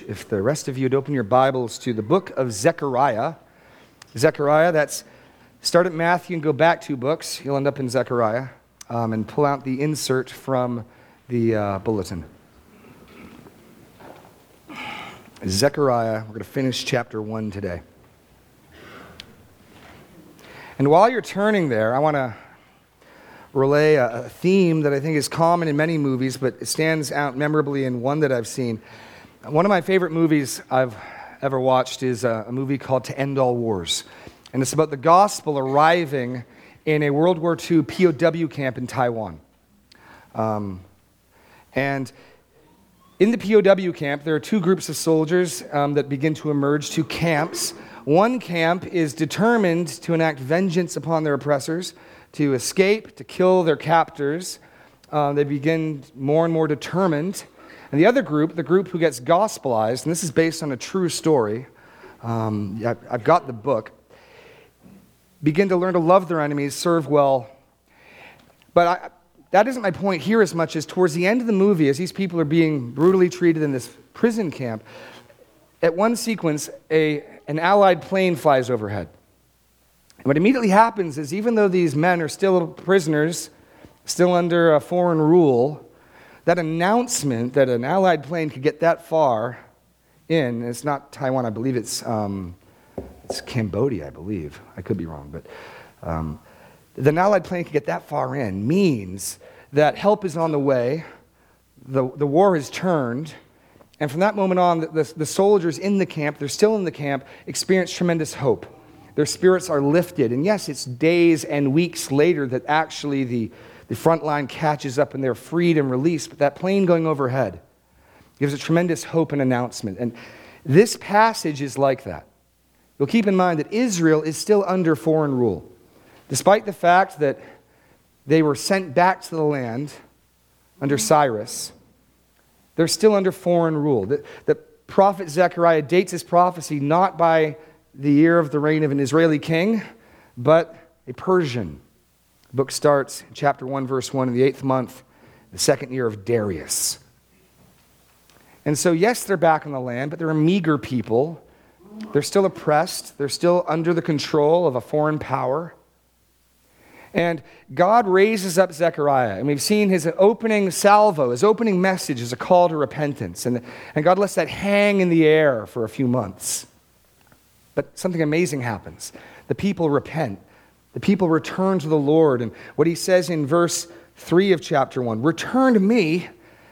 If the rest of you would open your Bibles to the book of Zechariah. Zechariah, that's start at Matthew and go back two books. You'll end up in Zechariah. Um, and pull out the insert from the uh, bulletin. Zechariah, we're going to finish chapter 1 today. And while you're turning there, I want to relay a, a theme that I think is common in many movies, but it stands out memorably in one that I've seen. One of my favorite movies I've ever watched is a, a movie called To End All Wars. And it's about the gospel arriving in a World War II POW camp in Taiwan. Um, and in the POW camp, there are two groups of soldiers um, that begin to emerge, two camps. One camp is determined to enact vengeance upon their oppressors, to escape, to kill their captors. Uh, they begin more and more determined and the other group, the group who gets gospelized, and this is based on a true story, um, I've got the book, begin to learn to love their enemies, serve well. But I, that isn't my point here as much as towards the end of the movie, as these people are being brutally treated in this prison camp, at one sequence, a, an Allied plane flies overhead. And what immediately happens is, even though these men are still prisoners, still under a foreign rule, that announcement that an Allied plane could get that far in, it's not Taiwan, I believe it's, um, it's Cambodia, I believe. I could be wrong, but um, an Allied plane could get that far in means that help is on the way, the, the war has turned, and from that moment on, the, the, the soldiers in the camp, they're still in the camp, experience tremendous hope. Their spirits are lifted. And yes, it's days and weeks later that actually the, the front line catches up and they're freed and released. But that plane going overhead gives a tremendous hope and announcement. And this passage is like that. You'll keep in mind that Israel is still under foreign rule. Despite the fact that they were sent back to the land under Cyrus, they're still under foreign rule. The, the prophet Zechariah dates his prophecy not by the year of the reign of an Israeli king, but a Persian the book starts in chapter 1, verse 1, in the eighth month, the second year of Darius. And so, yes, they're back on the land, but they're a meager people. They're still oppressed, they're still under the control of a foreign power. And God raises up Zechariah, and we've seen his opening salvo, his opening message is a call to repentance. And, and God lets that hang in the air for a few months. But something amazing happens. The people repent. The people return to the Lord. And what he says in verse 3 of chapter 1 Return to me,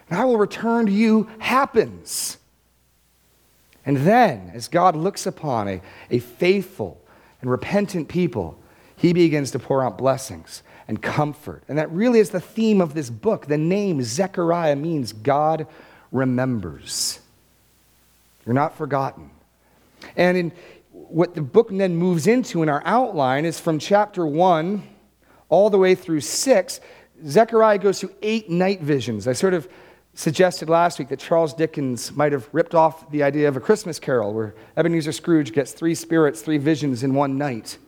and I will return to you happens. And then, as God looks upon a, a faithful and repentant people, he begins to pour out blessings and comfort. And that really is the theme of this book. The name Zechariah means God remembers. You're not forgotten. And in, what the book then moves into in our outline is from chapter 1 all the way through 6. Zechariah goes through eight night visions. I sort of suggested last week that Charles Dickens might have ripped off the idea of a Christmas carol where Ebenezer Scrooge gets three spirits, three visions in one night.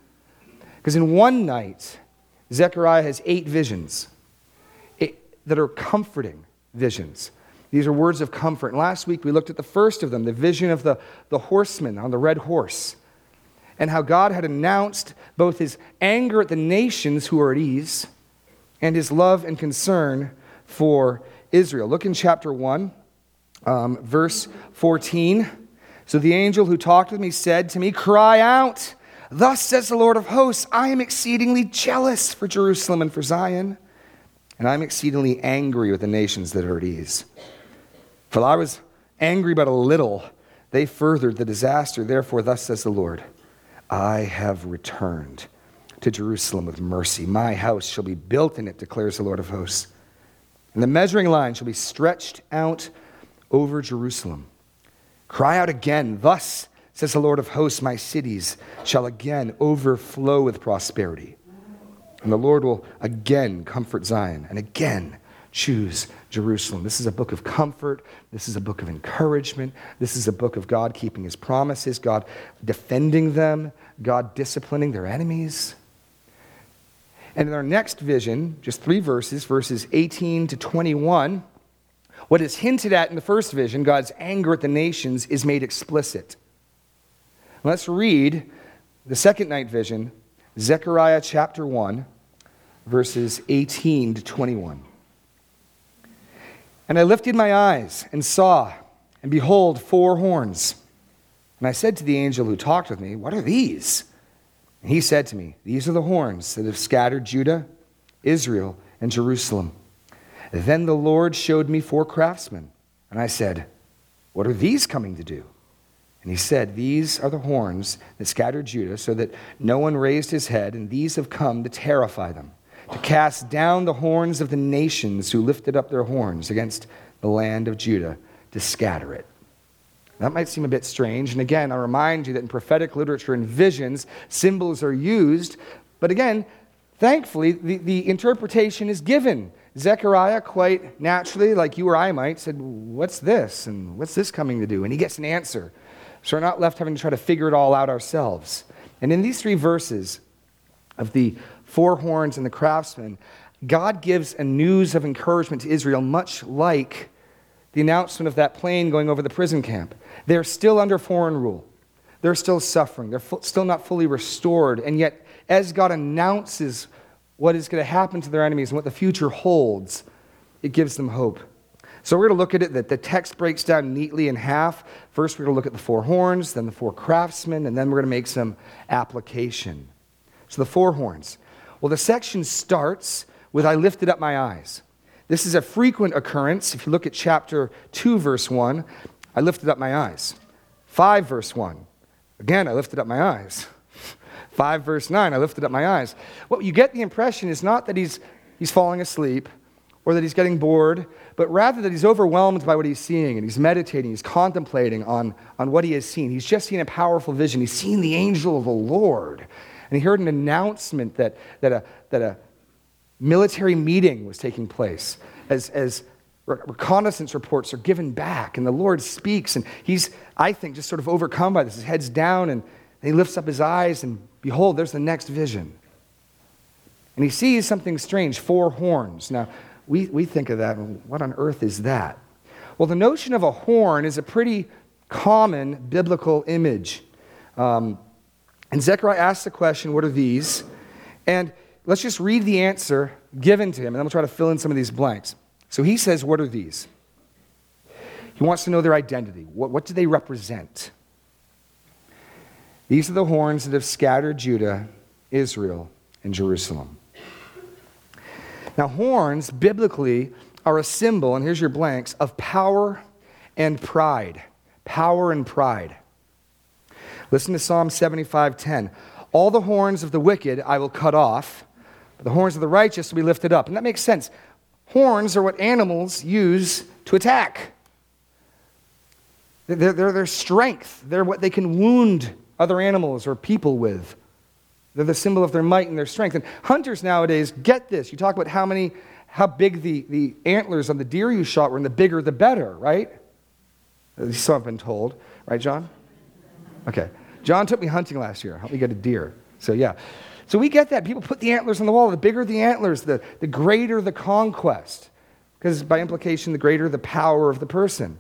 Because in one night, Zechariah has eight visions eh, that are comforting visions. These are words of comfort. And last week we looked at the first of them, the vision of the, the horseman on the red horse and how God had announced both his anger at the nations who are at ease and his love and concern for Israel. Look in chapter 1, um, verse 14. So the angel who talked with me said to me, Cry out, Thus says the Lord of hosts, I am exceedingly jealous for Jerusalem and for Zion, and I'm exceedingly angry with the nations that are at ease. For I was angry but a little, they furthered the disaster. Therefore, thus says the Lord. I have returned to Jerusalem with mercy. My house shall be built in it, declares the Lord of hosts. And the measuring line shall be stretched out over Jerusalem. Cry out again, thus says the Lord of hosts, my cities shall again overflow with prosperity. And the Lord will again comfort Zion and again choose Jerusalem. This is a book of comfort. This is a book of encouragement. This is a book of God keeping his promises, God defending them, God disciplining their enemies. And in our next vision, just three verses, verses 18 to 21, What is hinted at in the first vision, God's anger at the nations, is made explicit. Let's read the second night vision, Zechariah chapter 1, verses 18 to 21. And I lifted my eyes and saw, and behold, four horns. And I said to the angel who talked with me, What are these? And he said to me, These are the horns that have scattered Judah, Israel, and Jerusalem. Then the Lord showed me four craftsmen. And I said, What are these coming to do? And he said, These are the horns that scattered Judah, so that no one raised his head, and these have come to terrify them, to cast down the horns of the nations who lifted up their horns against the land of Judah, to scatter it. That might seem a bit strange. And again, I remind you that in prophetic literature and visions, symbols are used. But again, thankfully, the, the interpretation is given. Zechariah, quite naturally, like you or I might, said, What's this? And what's this coming to do? And he gets an answer. So we're not left having to try to figure it all out ourselves. And in these three verses of the four horns and the craftsman, God gives a news of encouragement to Israel, much like the announcement of that plane going over the prison camp. They're still under foreign rule. They're still suffering. They're still not fully restored. And yet, as God announces what is going to happen to their enemies and what the future holds, it gives them hope. So we're going to look at it that the text breaks down neatly in half. First, we're going to look at the four horns, then the four craftsmen, and then we're going to make some application. So the four horns. Well, the section starts with I lifted up my eyes. This is a frequent occurrence. If you look at chapter 2, verse 1, I lifted up my eyes. 5, verse 1, again, I lifted up my eyes. 5 verse 9, I lifted up my eyes. What you get the impression is not that he's, he's falling asleep or that he's getting bored, but rather that he's overwhelmed by what he's seeing and he's meditating, he's contemplating on, on what he has seen. He's just seen a powerful vision. He's seen the angel of the Lord. And he heard an announcement that, that, a, that a military meeting was taking place as, as reconnaissance reports are given back and the Lord speaks. And he's, I think, just sort of overcome by this. His head's down and he lifts up his eyes and Behold, there's the next vision. And he sees something strange four horns. Now, we, we think of that, what on earth is that? Well, the notion of a horn is a pretty common biblical image. Um, and Zechariah asks the question, What are these? And let's just read the answer given to him, and then we'll try to fill in some of these blanks. So he says, What are these? He wants to know their identity. What, what do they represent? These are the horns that have scattered Judah, Israel, and Jerusalem. Now, horns, biblically, are a symbol, and here's your blanks, of power and pride. Power and pride. Listen to Psalm 75:10. All the horns of the wicked I will cut off, but the horns of the righteous will be lifted up. And that makes sense. Horns are what animals use to attack. They're, they're their strength. They're what they can wound other animals or people with. They're the symbol of their might and their strength. And hunters nowadays get this. You talk about how many, how big the, the antlers on the deer you shot were, and the bigger the better, right? At So I've been told, right, John? Okay. John took me hunting last year, helped me get a deer. So yeah. So we get that. People put the antlers on the wall. The bigger the antlers, the, the greater the conquest. Because by implication, the greater the power of the person.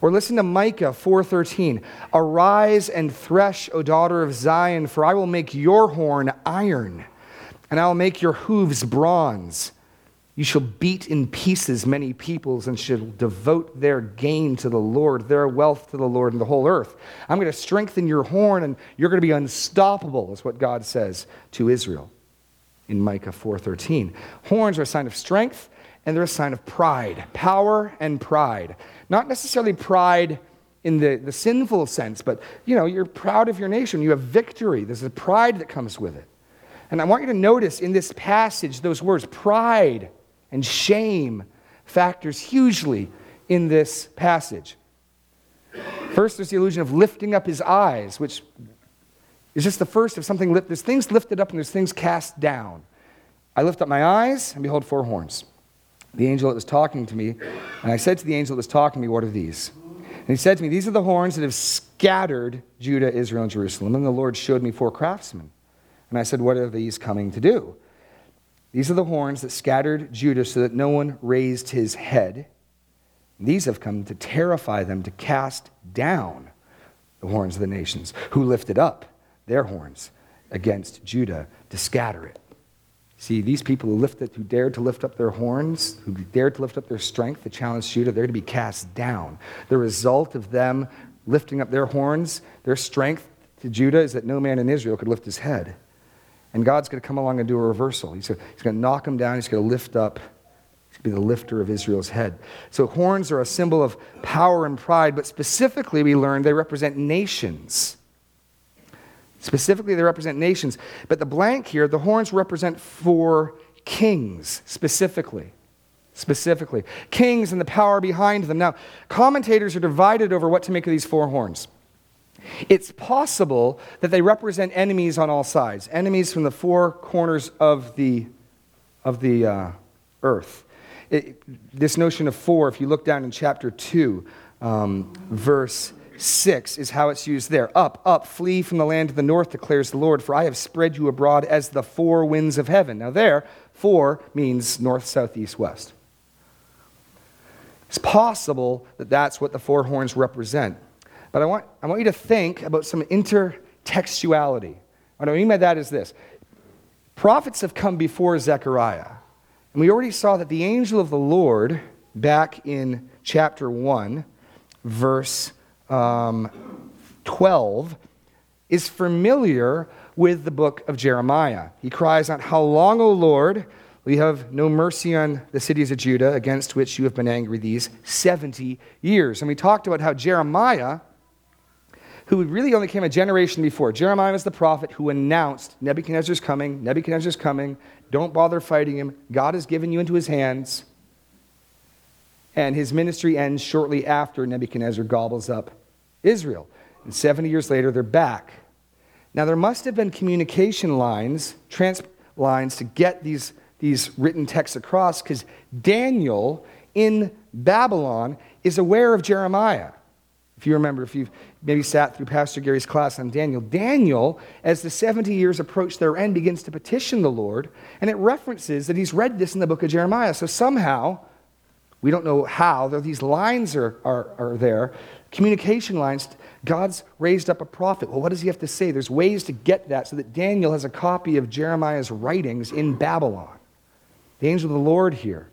Or listen to Micah 4:13. Arise and thresh, O daughter of Zion, for I will make your horn iron, and I will make your hooves bronze. You shall beat in pieces many peoples and shall devote their gain to the Lord, their wealth to the Lord and the whole earth. I'm going to strengthen your horn and you're going to be unstoppable, is what God says to Israel in Micah 4:13. Horns are a sign of strength and they're a sign of pride, power and pride. Not necessarily pride in the, the sinful sense, but you know, you're proud of your nation. You have victory. There's a pride that comes with it. And I want you to notice in this passage those words pride and shame factors hugely in this passage. First, there's the illusion of lifting up his eyes, which is just the first of something. There's things lifted up and there's things cast down. I lift up my eyes, and behold, four horns the angel that was talking to me, and I said to the angel that was talking to me, What are these? And he said to me, These are the horns that have scattered Judah, Israel, and Jerusalem. And the Lord showed me four craftsmen. And I said, What are these coming to do? These are the horns that scattered Judah so that no one raised his head. These have come to terrify them, to cast down the horns of the nations, who lifted up their horns against Judah to scatter it. See, these people who lifted, who dared to lift up their horns, who dared to lift up their strength to challenge Judah, they're to be cast down. The result of them lifting up their horns, their strength to Judah, is that no man in Israel could lift his head. And God's going to come along and do a reversal. He's going to knock them down. He's going to lift up. He's going to be the lifter of Israel's head. So horns are a symbol of power and pride, but specifically, we learned they represent nations. Specifically, they represent nations. But the blank here, the horns represent four kings, specifically. Specifically. Kings and the power behind them. Now, commentators are divided over what to make of these four horns. It's possible that they represent enemies on all sides, enemies from the four corners of the, of the uh, earth. It, this notion of four, if you look down in chapter 2, um, verse 6 is how it's used there. Up, up, flee from the land of the north, declares the Lord, for I have spread you abroad as the four winds of heaven. Now, there, four means north, south, east, west. It's possible that that's what the four horns represent. But I want, I want you to think about some intertextuality. What I mean by that is this prophets have come before Zechariah. And we already saw that the angel of the Lord, back in chapter 1, verse um, 12 is familiar with the book of Jeremiah. He cries out, How long, O Lord, will you have no mercy on the cities of Judah against which you have been angry these 70 years? And we talked about how Jeremiah, who really only came a generation before, Jeremiah was the prophet who announced Nebuchadnezzar's coming, Nebuchadnezzar's coming, don't bother fighting him, God has given you into his hands. And his ministry ends shortly after Nebuchadnezzar gobbles up Israel. And 70 years later, they're back. Now, there must have been communication lines, trans lines, to get these, these written texts across because Daniel in Babylon is aware of Jeremiah. If you remember, if you've maybe sat through Pastor Gary's class on Daniel, Daniel, as the 70 years approach their end, begins to petition the Lord, and it references that he's read this in the book of Jeremiah. So somehow, we don't know how, though these lines are, are, are there, communication lines. God's raised up a prophet. Well, what does he have to say? There's ways to get that so that Daniel has a copy of Jeremiah's writings in Babylon. The angel of the Lord here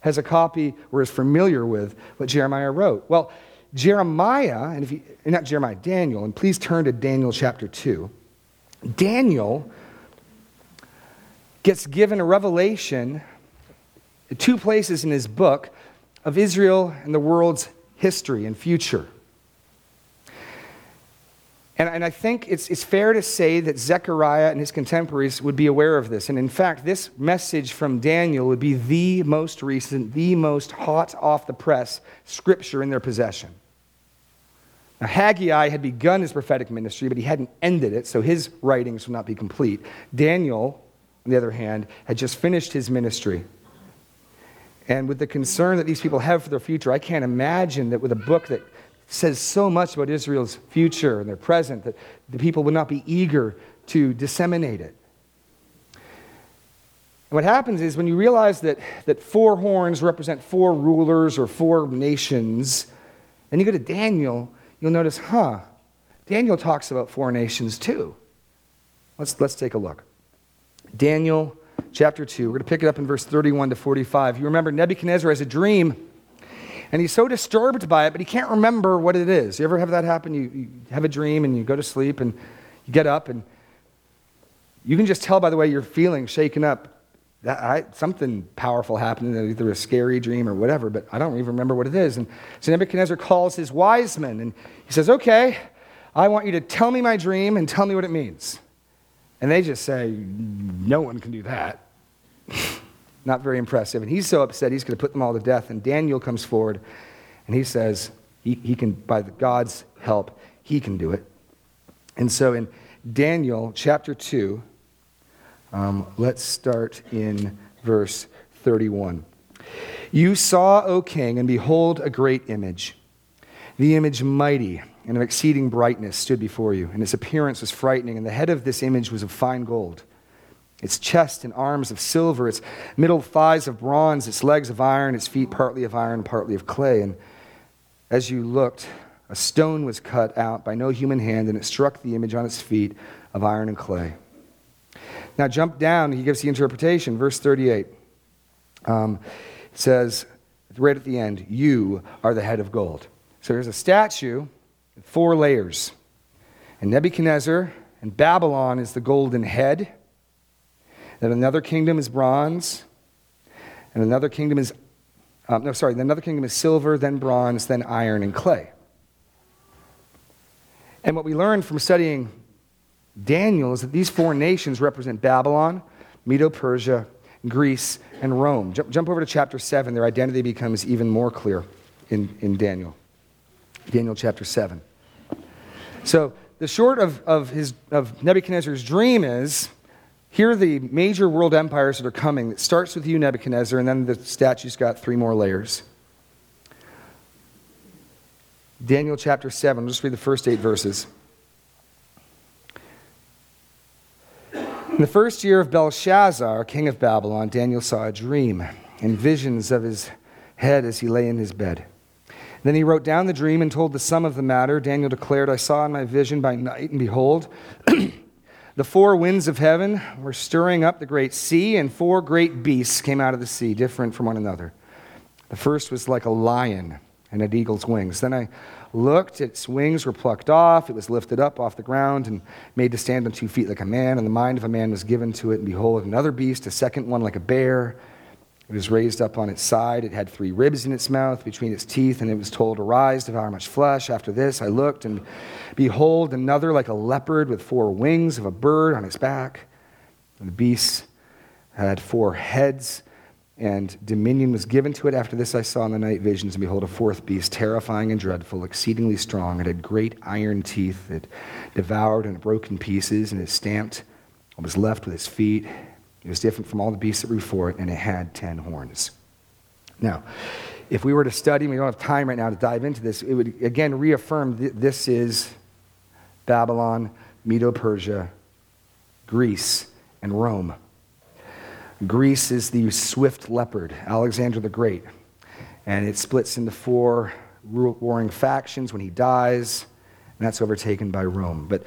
has a copy or is familiar with what Jeremiah wrote. Well, Jeremiah, and if you, not Jeremiah, Daniel, and please turn to Daniel chapter 2. Daniel gets given a revelation two places in his book of Israel and the world's history and future. And, and I think it's, it's fair to say that Zechariah and his contemporaries would be aware of this. And in fact, this message from Daniel would be the most recent, the most hot off the press scripture in their possession. Now, Haggai had begun his prophetic ministry, but he hadn't ended it, so his writings would not be complete. Daniel, on the other hand, had just finished his ministry. And with the concern that these people have for their future, I can't imagine that with a book that says so much about Israel's future and their present, that the people would not be eager to disseminate it. And what happens is when you realize that, that four horns represent four rulers or four nations, and you go to Daniel, you'll notice, huh, Daniel talks about four nations too. Let's, let's take a look. Daniel chapter 2. We're going to pick it up in verse 31 to 45. You remember Nebuchadnezzar has a dream, and he's so disturbed by it, but he can't remember what it is. You ever have that happen? You, you have a dream and you go to sleep and you get up, and you can just tell by the way you're feeling, shaken up, that I, something powerful happened, either a scary dream or whatever, but I don't even remember what it is. And so Nebuchadnezzar calls his wise men, and he says, Okay, I want you to tell me my dream and tell me what it means. And they just say, No one can do that. Not very impressive. And he's so upset, he's going to put them all to death. And Daniel comes forward and he says, he, he can, by God's help, he can do it. And so in Daniel chapter 2, um, let's start in verse 31. You saw, O king, and behold, a great image. The image mighty and of exceeding brightness stood before you, and its appearance was frightening, and the head of this image was of fine gold. Its chest and arms of silver, its middle thighs of bronze, its legs of iron, its feet partly of iron, partly of clay. And as you looked, a stone was cut out by no human hand, and it struck the image on its feet of iron and clay. Now, jump down, he gives the interpretation, verse 38. Um, says, right at the end, You are the head of gold. So there's a statue, four layers. And Nebuchadnezzar and Babylon is the golden head. Then another kingdom is bronze. And another kingdom is, um, no, sorry, another kingdom is silver, then bronze, then iron and clay. And what we learned from studying Daniel is that these four nations represent Babylon, Medo Persia, Greece, and Rome. Jump, jump, over to chapter 7. Their identity becomes even more clear in, in Daniel. Daniel chapter 7. So, the short of, of, his, of Nebuchadnezzar's dream is here are the major world empires that are coming. It starts with you, Nebuchadnezzar, and then the statue's got three more layers. Daniel chapter 7, I'll just read the first eight verses. In the first year of Belshazzar, king of Babylon, Daniel saw a dream and visions of his head as he lay in his bed. Then he wrote down the dream and told the sum of the matter. Daniel declared, I saw in my vision by night, and behold, the four winds of heaven were stirring up the great sea, and four great beasts came out of the sea, different from one another. The first was like a lion and had eagle's wings. Then I looked, its wings were plucked off, it was lifted up off the ground and made to stand on two feet like a man, and the mind of a man was given to it. And behold, another beast, a second one like a bear. It was raised up on its side. It had three ribs in its mouth between its teeth, and it was told, Arise, devour much flesh. After this, I looked, and behold, another like a leopard with four wings of a bird on its back. The beast had four heads and dominion was given to it. After this, I saw in the night visions, and behold, a fourth beast, terrifying and dreadful, exceedingly strong. It had great iron teeth. It devoured and broke in pieces, and it stamped what was left with its feet. It was different from all the beasts that were before it, and it had ten horns. Now, if we were to study, we don't have time right now to dive into this, it would again reaffirm th- this is Babylon, Medo Persia, Greece, and Rome. Greece is the swift leopard, Alexander the Great. And it splits into four warring factions when he dies, and that's overtaken by Rome. But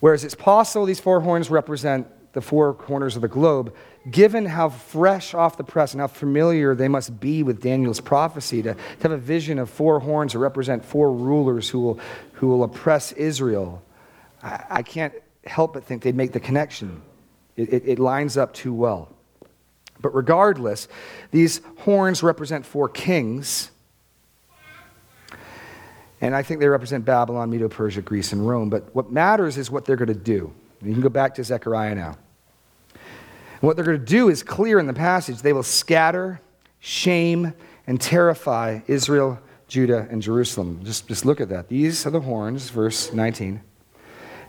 whereas it's possible these four horns represent the four corners of the globe, given how fresh off the press and how familiar they must be with Daniel's prophecy, to, to have a vision of four horns to represent four rulers who will, who will oppress Israel, I, I can't help but think they'd make the connection. It, it, it lines up too well. But regardless, these horns represent four kings. And I think they represent Babylon, Medo Persia, Greece, and Rome. But what matters is what they're going to do. You can go back to Zechariah now. What they're going to do is clear in the passage. They will scatter, shame, and terrify Israel, Judah, and Jerusalem. Just, just look at that. These are the horns, verse 19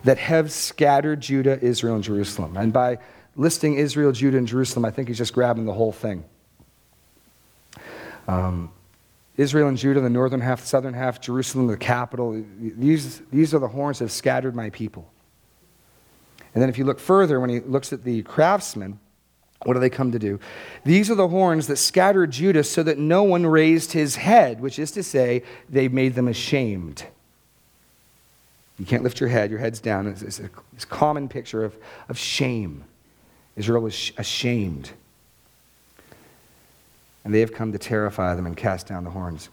that have scattered Judah, Israel, and Jerusalem. And by listing Israel, Judah, and Jerusalem, I think he's just grabbing the whole thing. Um, Israel and Judah, the northern half, the southern half, Jerusalem, the capital, these, these are the horns that have scattered my people. And then if you look further, when he looks at the craftsmen, what do they come to do? These are the horns that scattered Judah so that no one raised his head, which is to say, they made them ashamed. You can't lift your head, your head's down. It's, it's a, it's a common picture of, of shame. Israel was ashamed. And they have come to terrify them and cast down the horns.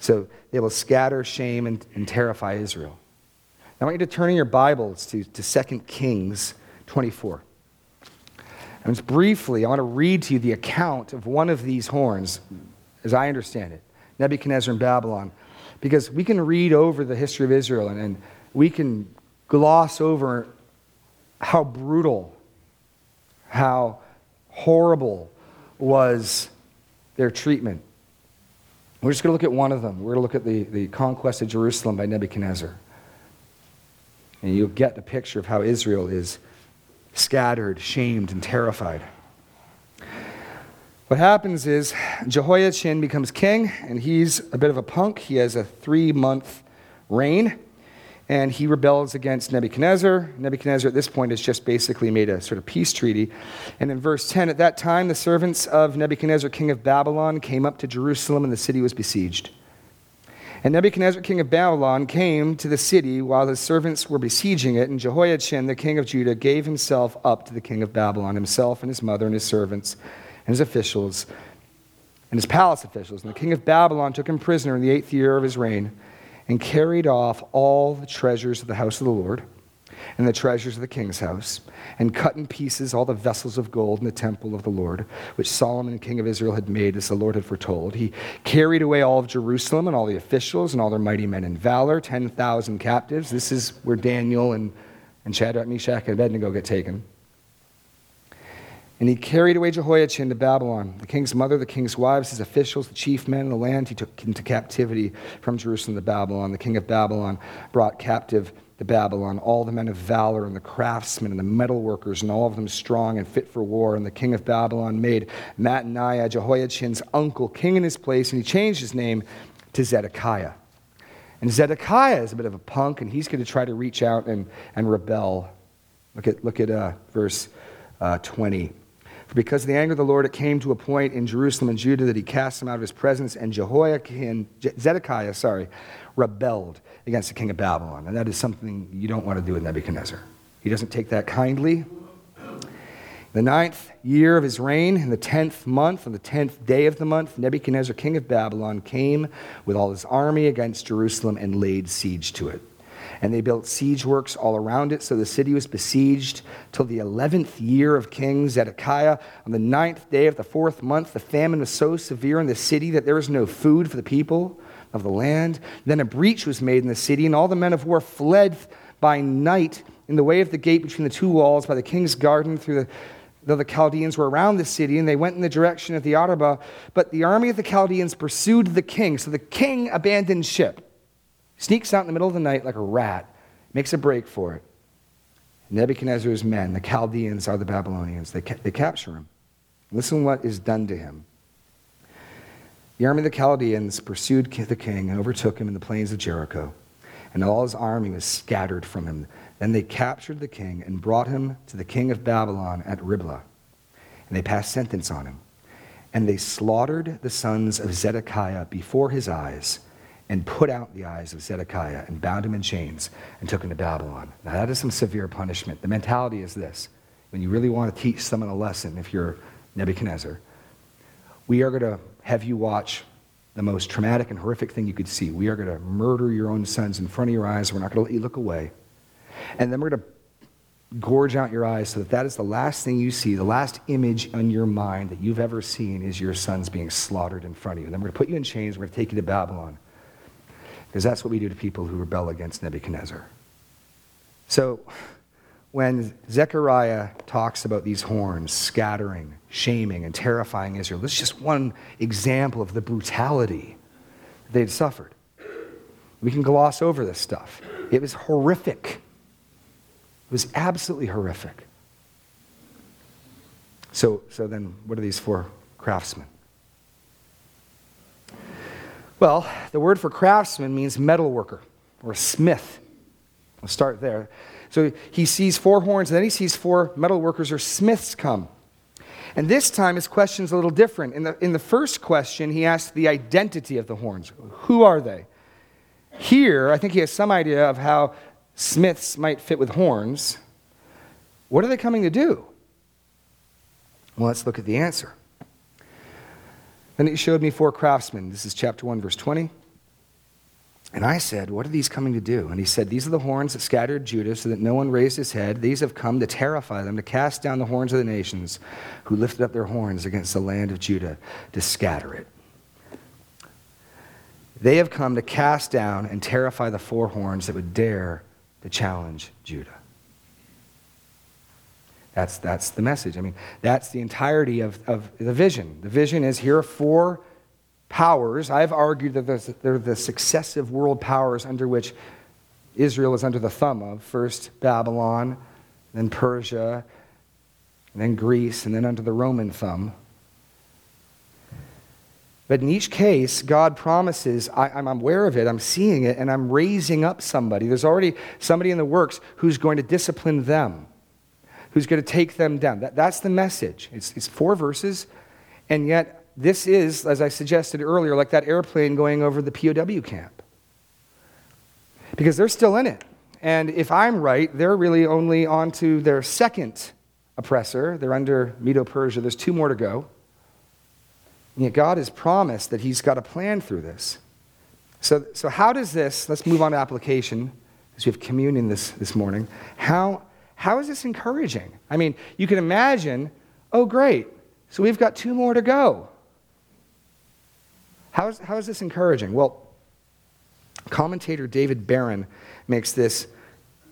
So they will scatter shame and, and terrify Israel. I want you to turn in your Bibles to, to 2 Kings 24. And just briefly, I want to read to you the account of one of these horns, as I understand it Nebuchadnezzar in Babylon. Because we can read over the history of Israel and, and we can gloss over how brutal, how horrible was their treatment. We're just going to look at one of them. We're going to look at the, the conquest of Jerusalem by Nebuchadnezzar. And you'll get the picture of how Israel is scattered, shamed, and terrified. What happens is Jehoiachin becomes king, and he's a bit of a punk. He has a three month reign and he rebels against Nebuchadnezzar. Nebuchadnezzar, at this point, has just basically made a sort of peace treaty. And in verse 10, at that time, the servants of Nebuchadnezzar, king of Babylon, came up to Jerusalem, and the city was besieged. And Nebuchadnezzar, king of Babylon, came to the city while his servants were besieging it, and Jehoiachin, the king of Judah, gave himself up to the king of Babylon, himself and his mother and his servants and his officials and his palace officials. And the king of Babylon took him prisoner in the eighth year of his reign and carried off all the treasures of the house of the Lord and the treasures of the king's house, and cut in pieces all the vessels of gold in the temple of the Lord, which Solomon, king of Israel, had made as the Lord had foretold. He carried away all of Jerusalem and all the officials and all their mighty men in valor, 10,000 captives. This is where Daniel and, and Shadrach, Meshach, and Abednego get taken. And he carried away Jehoiachin to Babylon, the king's mother, the king's wives, his officials, the chief men of the land. He took into captivity from Jerusalem to Babylon. The king of Babylon brought captive to Babylon all the men of valor and the craftsmen and the metal workers, and all of them strong and fit for war. And the king of Babylon made Mattaniah, Jehoiachin's uncle, king in his place, and he changed his name to Zedekiah. And Zedekiah is a bit of a punk, and he's going to try to reach out and, and rebel. Look at, look at uh, verse uh, 20. For because of the anger of the Lord, it came to a point in Jerusalem and Judah that he cast them out of his presence, and Jehoiakim, Zedekiah, sorry, rebelled against the king of Babylon. And that is something you don't want to do with Nebuchadnezzar. He doesn't take that kindly. The ninth year of his reign, in the tenth month, on the tenth day of the month, Nebuchadnezzar, king of Babylon, came with all his army against Jerusalem and laid siege to it and they built siege works all around it. So the city was besieged till the 11th year of King Zedekiah. On the ninth day of the fourth month, the famine was so severe in the city that there was no food for the people of the land. Then a breach was made in the city, and all the men of war fled by night in the way of the gate between the two walls by the king's garden through the though the Chaldeans were around the city, and they went in the direction of the Arabah. But the army of the Chaldeans pursued the king. So the king abandoned ship sneaks out in the middle of the night like a rat, makes a break for it. Nebuchadnezzar's men, the Chaldeans, are the Babylonians. They, ca- they capture him. Listen what is done to him. The army of the Chaldeans pursued the king and overtook him in the plains of Jericho, and all his army was scattered from him. Then they captured the king and brought him to the king of Babylon at Riblah, and they passed sentence on him. And they slaughtered the sons of Zedekiah before his eyes and put out the eyes of Zedekiah and bound him in chains and took him to Babylon. Now, that is some severe punishment. The mentality is this when you really want to teach someone a lesson, if you're Nebuchadnezzar, we are going to have you watch the most traumatic and horrific thing you could see. We are going to murder your own sons in front of your eyes. We're not going to let you look away. And then we're going to gorge out your eyes so that that is the last thing you see, the last image on your mind that you've ever seen is your sons being slaughtered in front of you. And then we're going to put you in chains. We're going to take you to Babylon. Because that's what we do to people who rebel against Nebuchadnezzar. So, when Zechariah talks about these horns scattering, shaming, and terrifying Israel, this is just one example of the brutality they'd suffered. We can gloss over this stuff. It was horrific. It was absolutely horrific. So, so then, what are these four craftsmen? Well, the word for craftsman means metal worker or smith. We'll start there. So he sees four horns, and then he sees four metal workers or smiths come. And this time his question's a little different. In the, in the first question, he asked the identity of the horns. Who are they? Here, I think he has some idea of how smiths might fit with horns. What are they coming to do? Well, let's look at the answer. Then he showed me four craftsmen. This is chapter 1, verse 20. And I said, What are these coming to do? And he said, These are the horns that scattered Judah so that no one raised his head. These have come to terrify them, to cast down the horns of the nations who lifted up their horns against the land of Judah to scatter it. They have come to cast down and terrify the four horns that would dare to challenge Judah. That's, that's the message. I mean, that's the entirety of, of the vision. The vision is here are four powers. I've argued that they're the successive world powers under which Israel is under the thumb of. First Babylon, then Persia, then Greece, and then under the Roman thumb. But in each case, God promises, I, am aware of it, I'm seeing it, and I'm raising up somebody. There's already somebody in the works who's going to discipline them, who's going to take them down. That, that's the message. It's, it's four verses, and yet this is, as I suggested earlier, like that airplane going over the POW camp. Because they're still in it. And if I'm right, they're really only on to their second oppressor. They're under Medo Persia. There's two more to go. And yet God has promised that He's got a plan through this. So, so how does this, let's move on to application, as we have communion this, this morning. How, how is this encouraging? I mean, you can imagine, oh, great, so we've got two more to go. How is, how is this encouraging? Well, commentator David Baron makes this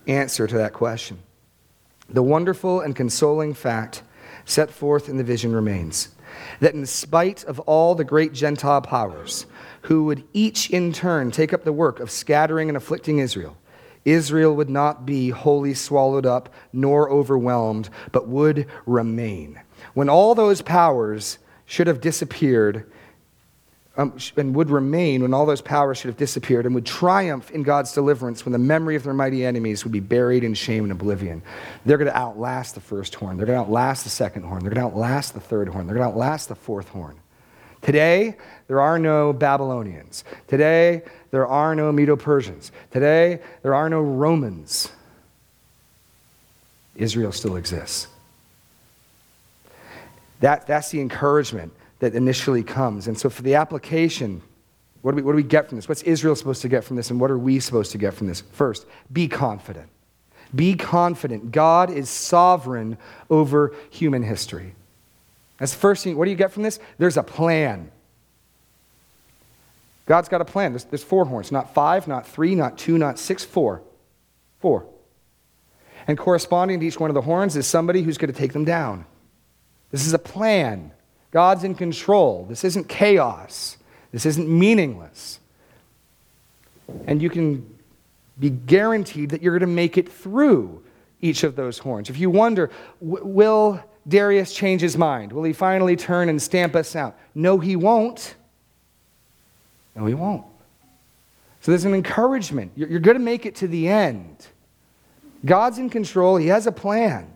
answer to that question. The wonderful and consoling fact set forth in the vision remains that in spite of all the great Gentile powers who would each in turn take up the work of scattering and afflicting Israel, Israel would not be wholly swallowed up nor overwhelmed, but would remain. When all those powers should have disappeared, um, and would remain when all those powers should have disappeared and would triumph in God's deliverance when the memory of their mighty enemies would be buried in shame and oblivion. They're going to outlast the first horn. They're going to outlast the second horn. They're going to outlast the third horn. They're going to outlast the fourth horn. Today, there are no Babylonians. Today, there are no Medo Persians. Today, there are no Romans. Israel still exists. That, that's the encouragement that initially comes. And so, for the application, what do, we, what do we get from this? What's Israel supposed to get from this? And what are we supposed to get from this? First, be confident. Be confident. God is sovereign over human history. That's the first thing. What do you get from this? There's a plan. God's got a plan. There's, there's four horns, not five, not three, not two, not six, four. Four. And corresponding to each one of the horns is somebody who's going to take them down. This is a plan. God's in control. This isn't chaos. This isn't meaningless. And you can be guaranteed that you're going to make it through each of those horns. If you wonder, will Darius change his mind? Will he finally turn and stamp us out? No, he won't. No, he won't. So there's an encouragement. You're, going to make it to the end. God's in control, He has a plan.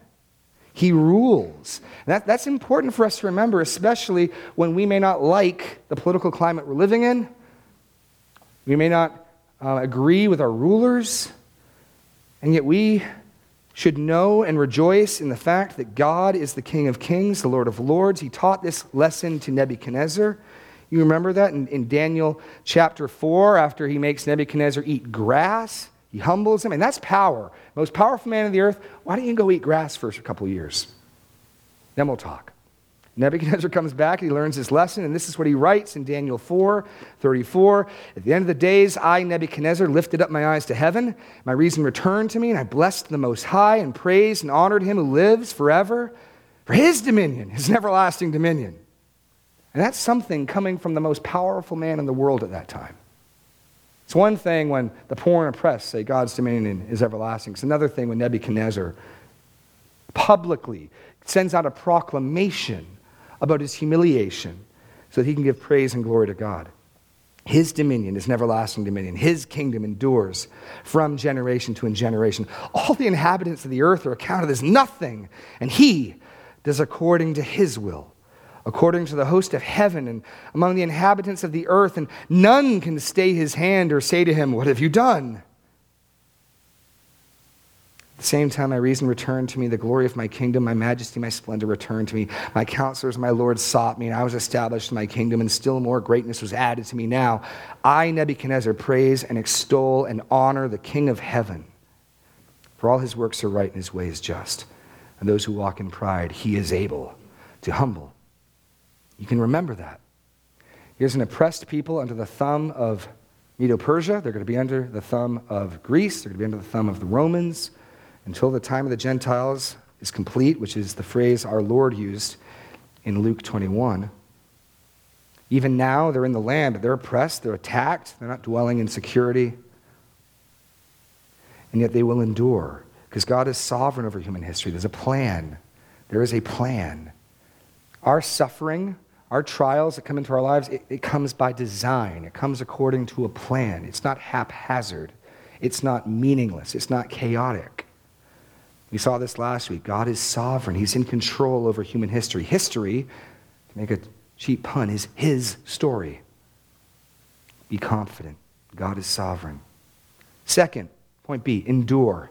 He rules. That, that's important for us to remember, especially when we may not like the political climate we're living in. We may not uh, agree with our rulers. And yet we should know and rejoice in the fact that God is the King of kings, the Lord of lords. He taught this lesson to Nebuchadnezzar. You remember that in, in Daniel chapter 4, after he makes Nebuchadnezzar eat grass? He humbles him, and that's power. Most powerful man on the earth, why don't you go eat grass for a couple years? Then we'll talk. Nebuchadnezzar comes back and he learns his lesson, and this is what he writes in Daniel 4 34. At the end of the days, I, Nebuchadnezzar, lifted up my eyes to heaven. My reason returned to me, and I blessed the Most High and praised and honored him who lives forever for his dominion, his everlasting dominion. And that's something coming from the most powerful man in the world at that time. It's one thing when the poor and oppressed say God's dominion is everlasting. It's another thing when Nebuchadnezzar publicly sends out a proclamation about his humiliation so that he can give praise and glory to God. His dominion is an everlasting dominion. His kingdom endures from generation to generation. All the inhabitants of the earth are accounted as nothing, and he does according to his will according to the host of heaven and among the inhabitants of the earth, and none can stay his hand or say to him, What have you done? At the same time, my reason returned to me, the glory of my kingdom, my majesty, my splendor returned to me. My counselors, my Lord, sought me, and I was established in my kingdom, and still more greatness was added to me. Now, I, Nebuchadnezzar, praise and extol and honor the King of heaven. For all his works are right and his ways just. And those who walk in pride, he is able to humble you can remember that. Here's an oppressed people under the thumb of Medo Persia. They're going to be under the thumb of Greece. They're going to be under the thumb of the Romans until the time of the Gentiles is complete, which is the phrase our Lord used in Luke 21. Even now, they're in the land, but they're oppressed, they're attacked, they're not dwelling in security. And yet they will endure because God is sovereign over human history. There's a plan. There is a plan. Our suffering our trials that come into our lives, it, it comes by design. It comes according to a plan. It's not haphazard. It's not meaningless. It's not chaotic. We saw this last week. God is sovereign. He's in control over human history. History, to make a cheap pun, is his story. Be confident. God is sovereign. Second, point B, endure.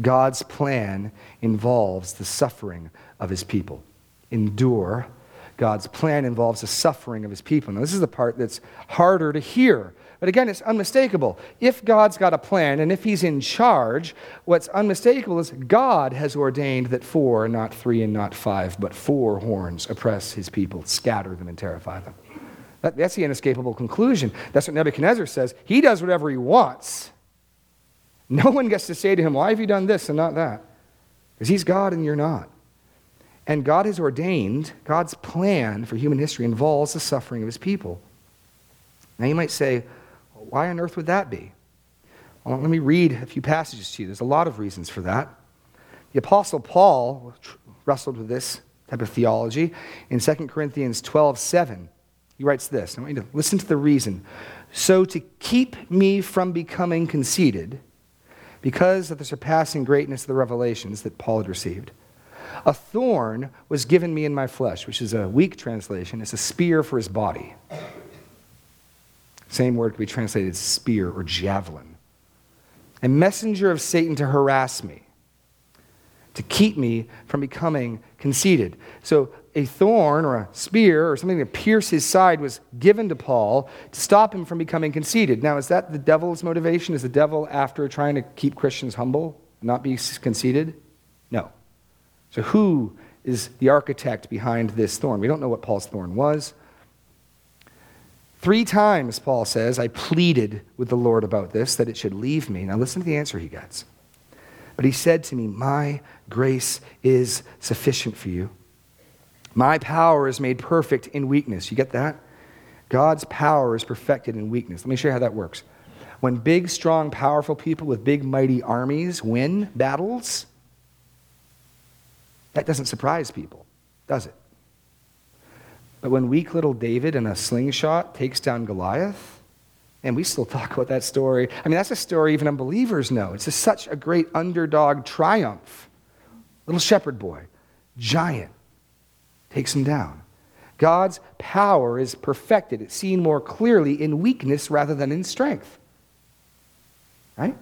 God's plan involves the suffering of his people. Endure. God's plan involves the suffering of his people. Now, this is the part that's harder to hear. But again, it's unmistakable. If God's got a plan and if he's in charge, what's unmistakable is God has ordained that four, not three and not five, but four horns oppress his people, scatter them, and terrify them. That, that's the inescapable conclusion. That's what Nebuchadnezzar says. He does whatever he wants. No one gets to say to him, Why have you done this and not that? Because he's God and you're not. And God has ordained, God's plan for human history involves the suffering of his people. Now you might say, why on earth would that be? Well, let me read a few passages to you. There's a lot of reasons for that. The Apostle Paul wrestled with this type of theology in 2 Corinthians 12 7. He writes this. I want you to listen to the reason. So, to keep me from becoming conceited, because of the surpassing greatness of the revelations that Paul had received, a thorn was given me in my flesh, which is a weak translation. It's a spear for his body. Same word could be translated spear or javelin. A messenger of Satan to harass me, to keep me from becoming conceited. So a thorn or a spear or something to pierce his side was given to Paul to stop him from becoming conceited. Now, is that the devil's motivation? Is the devil after trying to keep Christians humble, not be conceited? So, who is the architect behind this thorn? We don't know what Paul's thorn was. Three times, Paul says, I pleaded with the Lord about this, that it should leave me. Now, listen to the answer he gets. But he said to me, My grace is sufficient for you. My power is made perfect in weakness. You get that? God's power is perfected in weakness. Let me show you how that works. When big, strong, powerful people with big, mighty armies win battles, that doesn't surprise people, does it? But when weak little David in a slingshot takes down Goliath, and we still talk about that story. I mean, that's a story even unbelievers know. It's just such a great underdog triumph. Little shepherd boy, giant, takes him down. God's power is perfected. It's seen more clearly in weakness rather than in strength. Right?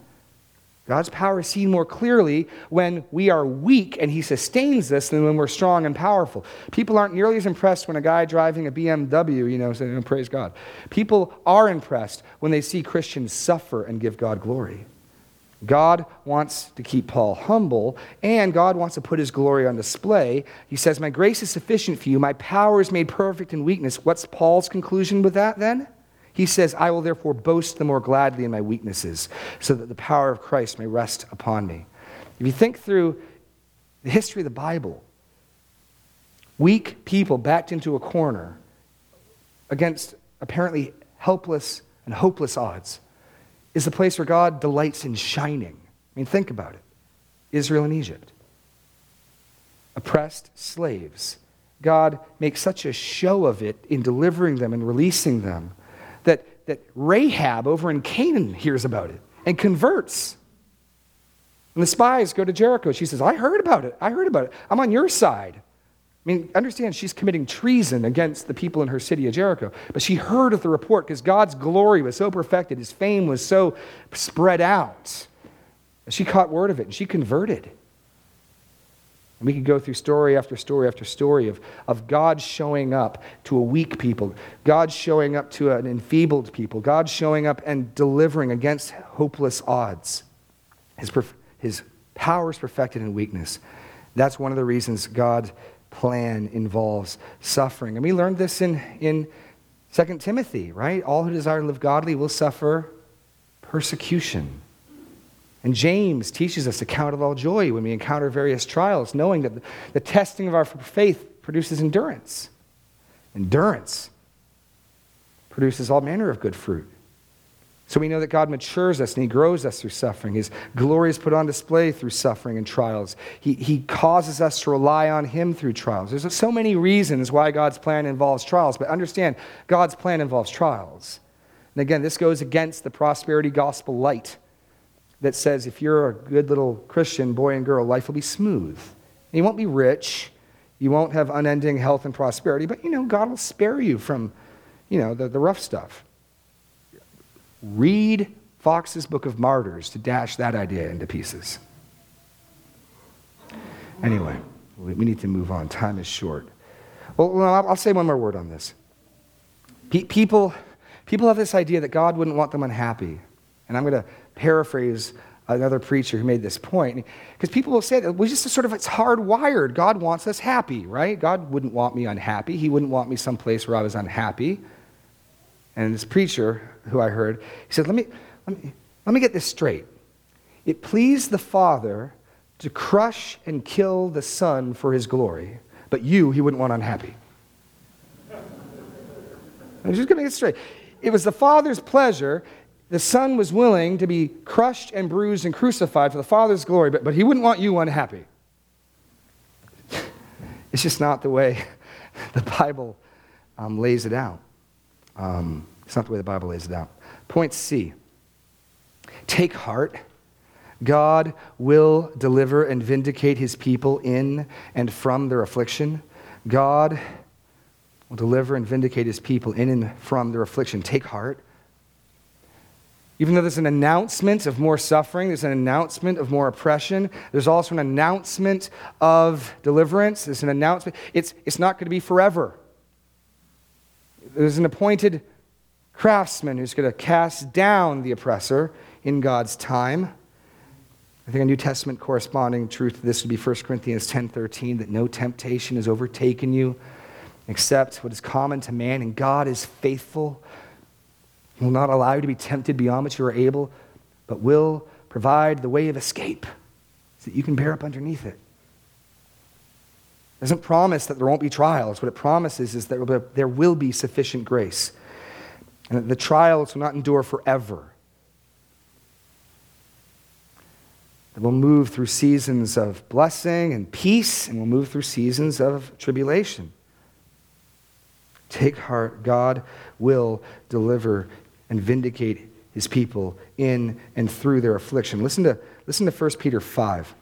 God's power is seen more clearly when we are weak and He sustains us than when we're strong and powerful. People aren't nearly as impressed when a guy driving a BMW, you know, saying, Praise God. People are impressed when they see Christians suffer and give God glory. God wants to keep Paul humble, and God wants to put his glory on display. He says, My grace is sufficient for you. My power is made perfect in weakness. What's Paul's conclusion with that then? He says, I will therefore boast the more gladly in my weaknesses, so that the power of Christ may rest upon me. If you think through the history of the Bible, weak people backed into a corner against apparently helpless and hopeless odds is the place where God delights in shining. I mean, think about it Israel and Egypt, oppressed slaves. God makes such a show of it in delivering them and releasing them that, that Rahab over in Canaan hears about it and converts. And the spies go to Jericho. She says, I heard about it. I heard about it. I'm on your side. I mean, understand she's committing treason against the people in her city of Jericho. But she heard of the report because God's glory was so perfected, his fame was so spread out. She caught word of it and she converted. And we could go through story after story after story of, of God showing up to a weak people, God showing up to an enfeebled people, God showing up and delivering against hopeless odds. His, his power is perfected in weakness. That's one of the reasons God's plan involves suffering. And we learned this in, in 2 Timothy, right? All who desire to live godly will suffer persecution. And James teaches us to count it all joy when we encounter various trials, knowing that the testing of our faith produces endurance. Endurance produces all manner of good fruit. So we know that God matures us and He grows us through suffering. His glory is put on display through suffering and trials. He, he causes us to rely on Him through trials. There's so many reasons why God's plan involves trials, but understand God's plan involves trials. And again, this goes against the prosperity gospel light that says if you're a good little Christian boy and girl, life will be smooth. And you won't be rich, you won't have unending health and prosperity, but you know, God will spare you from, you know, the, the rough stuff. Read Fox's Book of Martyrs to dash that idea into pieces. Anyway, we need to move on. Time is short. Well, I'll say one more word on this. People, people have this idea that God wouldn't want them unhappy. And I'm going to paraphrase another preacher who made this point. Because people will say that we just sort of, it's hardwired. God wants us happy, right? God wouldn't want me unhappy. He wouldn't want me someplace where I was unhappy. And this preacher who I heard, he said, let me, let me, let me get this straight. It pleased the Father to crush and kill the Son for his glory, but you he wouldn't want unhappy. I'm just going to get straight. It was the Father's pleasure. The Son was willing to be crushed and bruised and crucified for the Father's glory, but, but he wouldn't want you unhappy. It's just not the way the Bible um, lays it out. Um, it's not the way the Bible lays it out. Point C take heart. God will deliver and vindicate his people in and from their affliction. God will deliver and vindicate his people in and from their affliction. Take heart. Even though there's an announcement of more suffering, there's an announcement of more oppression, there's also an announcement of deliverance, there's an announcement. It's, it's not going to be forever. There's an appointed craftsman who's going to cast down the oppressor in God's time. I think a New Testament corresponding truth to this would be 1 Corinthians 10:13 that no temptation has overtaken you except what is common to man and God is faithful. He will not allow you to be tempted beyond what you are able, but will provide the way of escape so that you can bear up underneath it. It doesn't promise that there won't be trials. What it promises is that there will be sufficient grace and that the trials will not endure forever. That we'll move through seasons of blessing and peace, and we'll move through seasons of tribulation. Take heart, God will deliver and vindicate his people in and through their affliction. Listen to, listen to 1 Peter 5.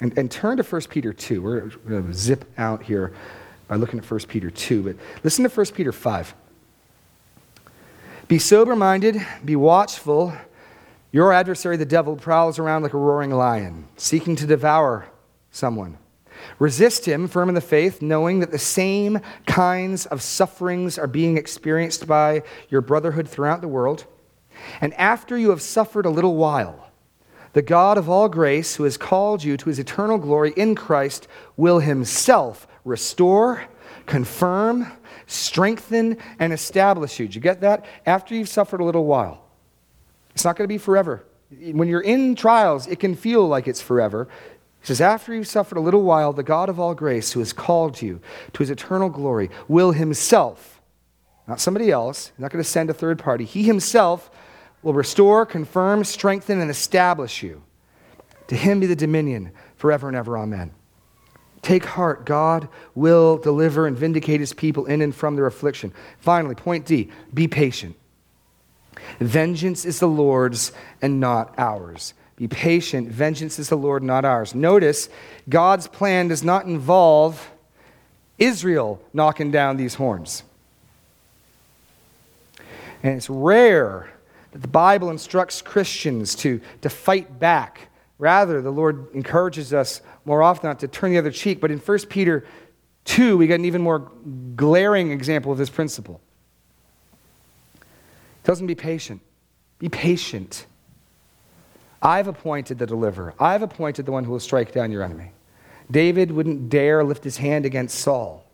And, and turn to 1 Peter 2. We're going to zip out here by looking at 1 Peter 2. But listen to 1 Peter 5. Be sober minded, be watchful. Your adversary, the devil, prowls around like a roaring lion, seeking to devour someone. Resist him, firm in the faith, knowing that the same kinds of sufferings are being experienced by your brotherhood throughout the world. And after you have suffered a little while, the God of all grace, who has called you to his eternal glory in Christ, will himself restore, confirm, strengthen, and establish you. Did you get that? After you've suffered a little while. It's not going to be forever. When you're in trials, it can feel like it's forever. He says, After you've suffered a little while, the God of all grace, who has called you to his eternal glory, will himself, not somebody else, not going to send a third party, he himself will restore, confirm, strengthen, and establish you. To him be the dominion forever and ever. Amen. Take heart, God will deliver and vindicate his people in and from their affliction. Finally, point D be patient. Vengeance is the Lord's and not ours. Be patient. Vengeance is the Lord, not ours. Notice, God's plan does not involve Israel knocking down these horns. And it's rare that the Bible instructs Christians to, to fight back. Rather, the Lord encourages us more often not to turn the other cheek. But in 1 Peter 2, we get an even more glaring example of this principle. It them be patient. Be patient. I've appointed the deliverer. I've appointed the one who will strike down your enemy. David wouldn't dare lift his hand against Saul.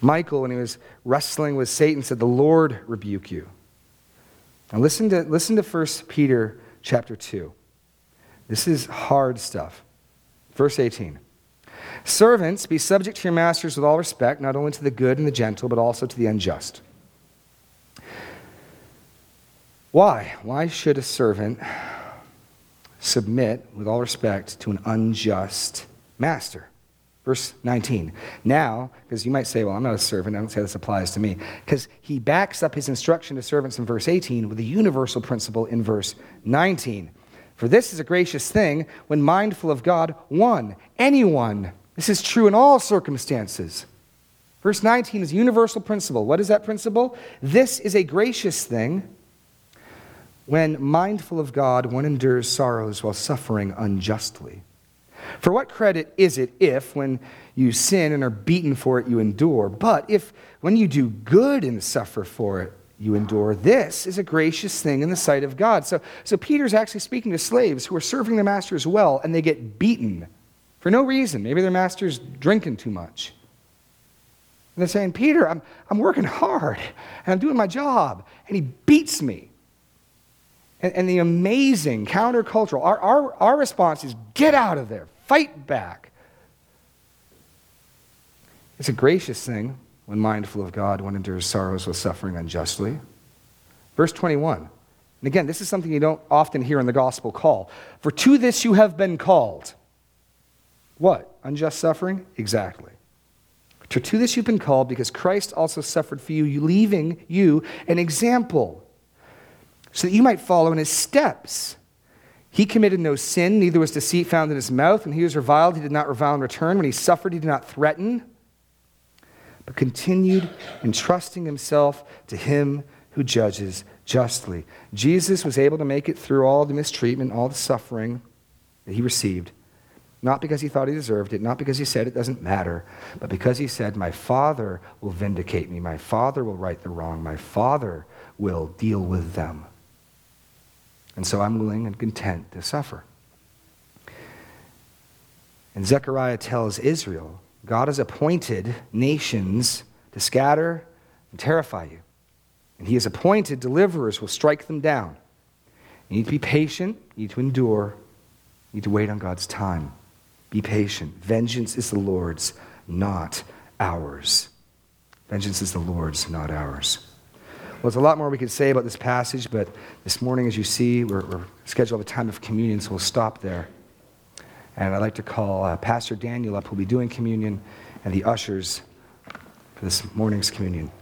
Michael, when he was wrestling with Satan, said, The Lord rebuke you. Now listen to, listen to 1 Peter chapter 2. This is hard stuff. Verse 18 Servants, be subject to your masters with all respect, not only to the good and the gentle, but also to the unjust. Why? Why should a servant submit, with all respect, to an unjust master? Verse 19. Now, because you might say, well, I'm not a servant, I don't say this applies to me. Because he backs up his instruction to servants in verse 18 with a universal principle in verse 19. For this is a gracious thing when mindful of God, one, anyone. This is true in all circumstances. Verse 19 is a universal principle. What is that principle? This is a gracious thing when mindful of God, one endures sorrows while suffering unjustly. For what credit is it if, when you sin and are beaten for it, you endure? But if, when you do good and suffer for it, you endure, this is a gracious thing in the sight of God. So, so Peter's actually speaking to slaves who are serving their masters well, and they get beaten for no reason. Maybe their master's drinking too much. And they're saying, Peter, I'm, I'm working hard, and I'm doing my job, and he beats me. And, and the amazing countercultural, our, our, our response is get out of there, fight back. It's a gracious thing when mindful of God, one endures sorrows with suffering unjustly. Verse 21. And again, this is something you don't often hear in the gospel call. For to this you have been called. What? Unjust suffering? Exactly. For to this you've been called because Christ also suffered for you, leaving you an example, so that you might follow in his steps. He committed no sin, neither was deceit found in his mouth. When he was reviled, he did not revile in return. When he suffered, he did not threaten but continued entrusting himself to him who judges justly. Jesus was able to make it through all the mistreatment, all the suffering that he received, not because he thought he deserved it, not because he said it doesn't matter, but because he said, My Father will vindicate me, my Father will right the wrong, my Father will deal with them. And so I'm willing and content to suffer. And Zechariah tells Israel, God has appointed nations to scatter and terrify you. And He has appointed deliverers will strike them down. You need to be patient, you need to endure, you need to wait on God's time. Be patient. Vengeance is the Lord's, not ours. Vengeance is the Lord's, not ours. Well, there's a lot more we could say about this passage, but this morning, as you see, we're, we're scheduled a time of communion, so we'll stop there. And I'd like to call uh, Pastor Daniel up, who'll be doing communion, and the ushers for this morning's communion.